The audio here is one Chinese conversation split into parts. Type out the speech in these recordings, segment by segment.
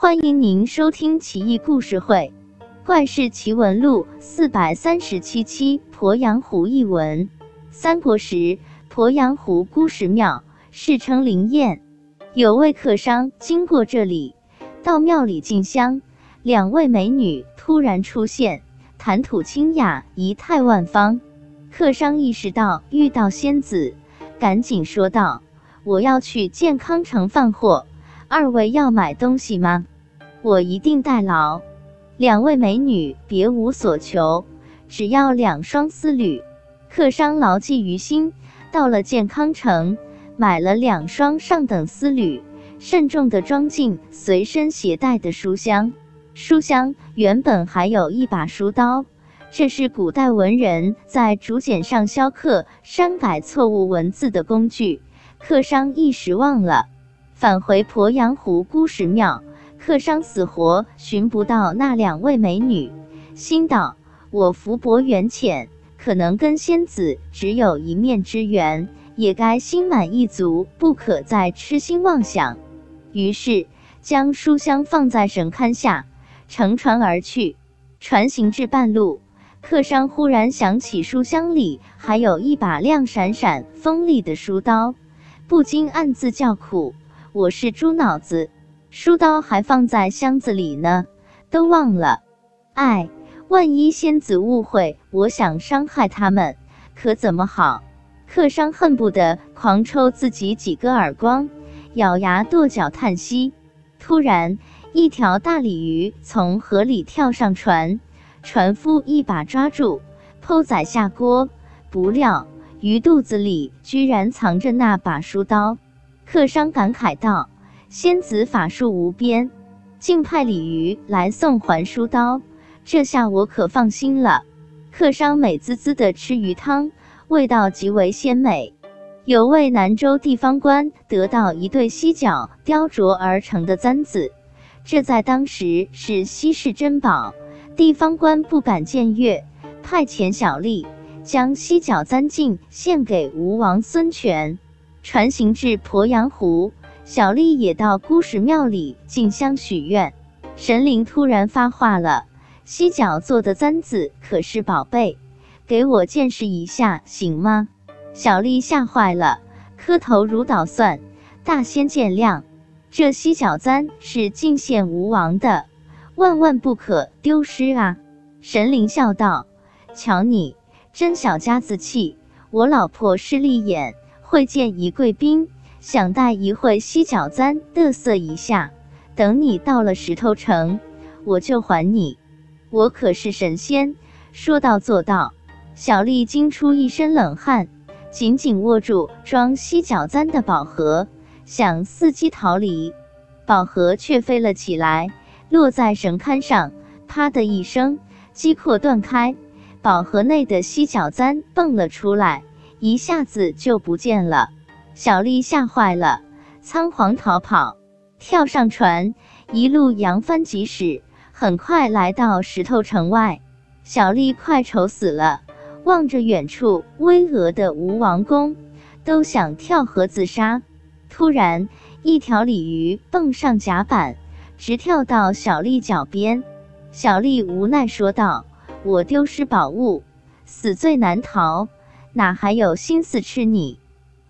欢迎您收听《奇异故事会·怪事奇闻录》四百三十七期《鄱阳湖一文》。三国时，鄱阳湖孤石庙世称灵验。有位客商经过这里，到庙里进香，两位美女突然出现，谈吐清雅，仪态万方。客商意识到遇到仙子，赶紧说道：“我要去健康城放货，二位要买东西吗？我一定代劳。”两位美女别无所求，只要两双丝履。客商牢记于心，到了健康城，买了两双上等丝履，慎重地装进随身携带的书箱。书箱原本还有一把书刀。这是古代文人在竹简上削刻、删改错误文字的工具。客商一时忘了，返回鄱阳湖孤石庙，客商死活寻不到那两位美女，心道：我福薄缘浅，可能跟仙子只有一面之缘，也该心满意足，不可再痴心妄想。于是将书箱放在神龛下，乘船而去。船行至半路。客商忽然想起书箱里还有一把亮闪闪、锋利的书刀，不禁暗自叫苦：“我是猪脑子，书刀还放在箱子里呢，都忘了。哎，万一仙子误会，我想伤害他们，可怎么好？”客商恨不得狂抽自己几个耳光，咬牙跺脚叹息。突然，一条大鲤鱼从河里跳上船。船夫一把抓住，剖宰下锅，不料鱼肚子里居然藏着那把书刀。客商感慨道：“仙子法术无边，竟派鲤鱼来送还书刀，这下我可放心了。”客商美滋滋的吃鱼汤，味道极为鲜美。有位南州地方官得到一对犀角雕琢而成的簪子，这在当时是稀世珍宝。地方官不敢僭越，派遣小吏将犀角簪镜献给吴王孙权。船行至鄱阳湖，小吏也到姑石庙里进香许愿。神灵突然发话了：“犀角做的簪子可是宝贝，给我见识一下行吗？”小吏吓坏了，磕头如捣蒜：“大仙见谅，这犀角簪是进献吴王的。”万万不可丢失啊！神灵笑道：“瞧你真小家子气！我老婆势利眼，会见一贵宾，想带一会犀角簪嘚瑟一下。等你到了石头城，我就还你。我可是神仙，说到做到。”小丽惊出一身冷汗，紧紧握住装犀角簪的宝盒，想伺机逃离，宝盒却飞了起来。落在神龛上，啪的一声，机括断开，宝盒内的犀角簪蹦了出来，一下子就不见了。小丽吓坏了，仓皇逃跑，跳上船，一路扬帆疾驶，很快来到石头城外。小丽快愁死了，望着远处巍峨的吴王宫，都想跳河自杀。突然，一条鲤鱼蹦上甲板。直跳到小丽脚边，小丽无奈说道：“我丢失宝物，死罪难逃，哪还有心思吃你？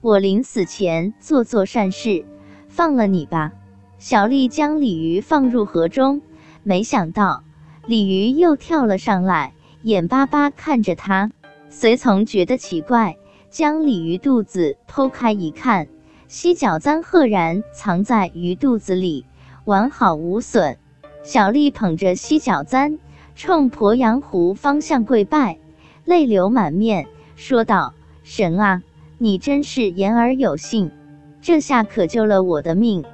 我临死前做做善事，放了你吧。”小丽将鲤鱼放入河中，没想到鲤鱼又跳了上来，眼巴巴看着她。随从觉得奇怪，将鲤鱼肚子剖开一看，犀角簪赫然藏在鱼肚子里。完好无损，小丽捧着犀角簪，冲鄱阳湖方向跪拜，泪流满面，说道：“神啊，你真是言而有信，这下可救了我的命。”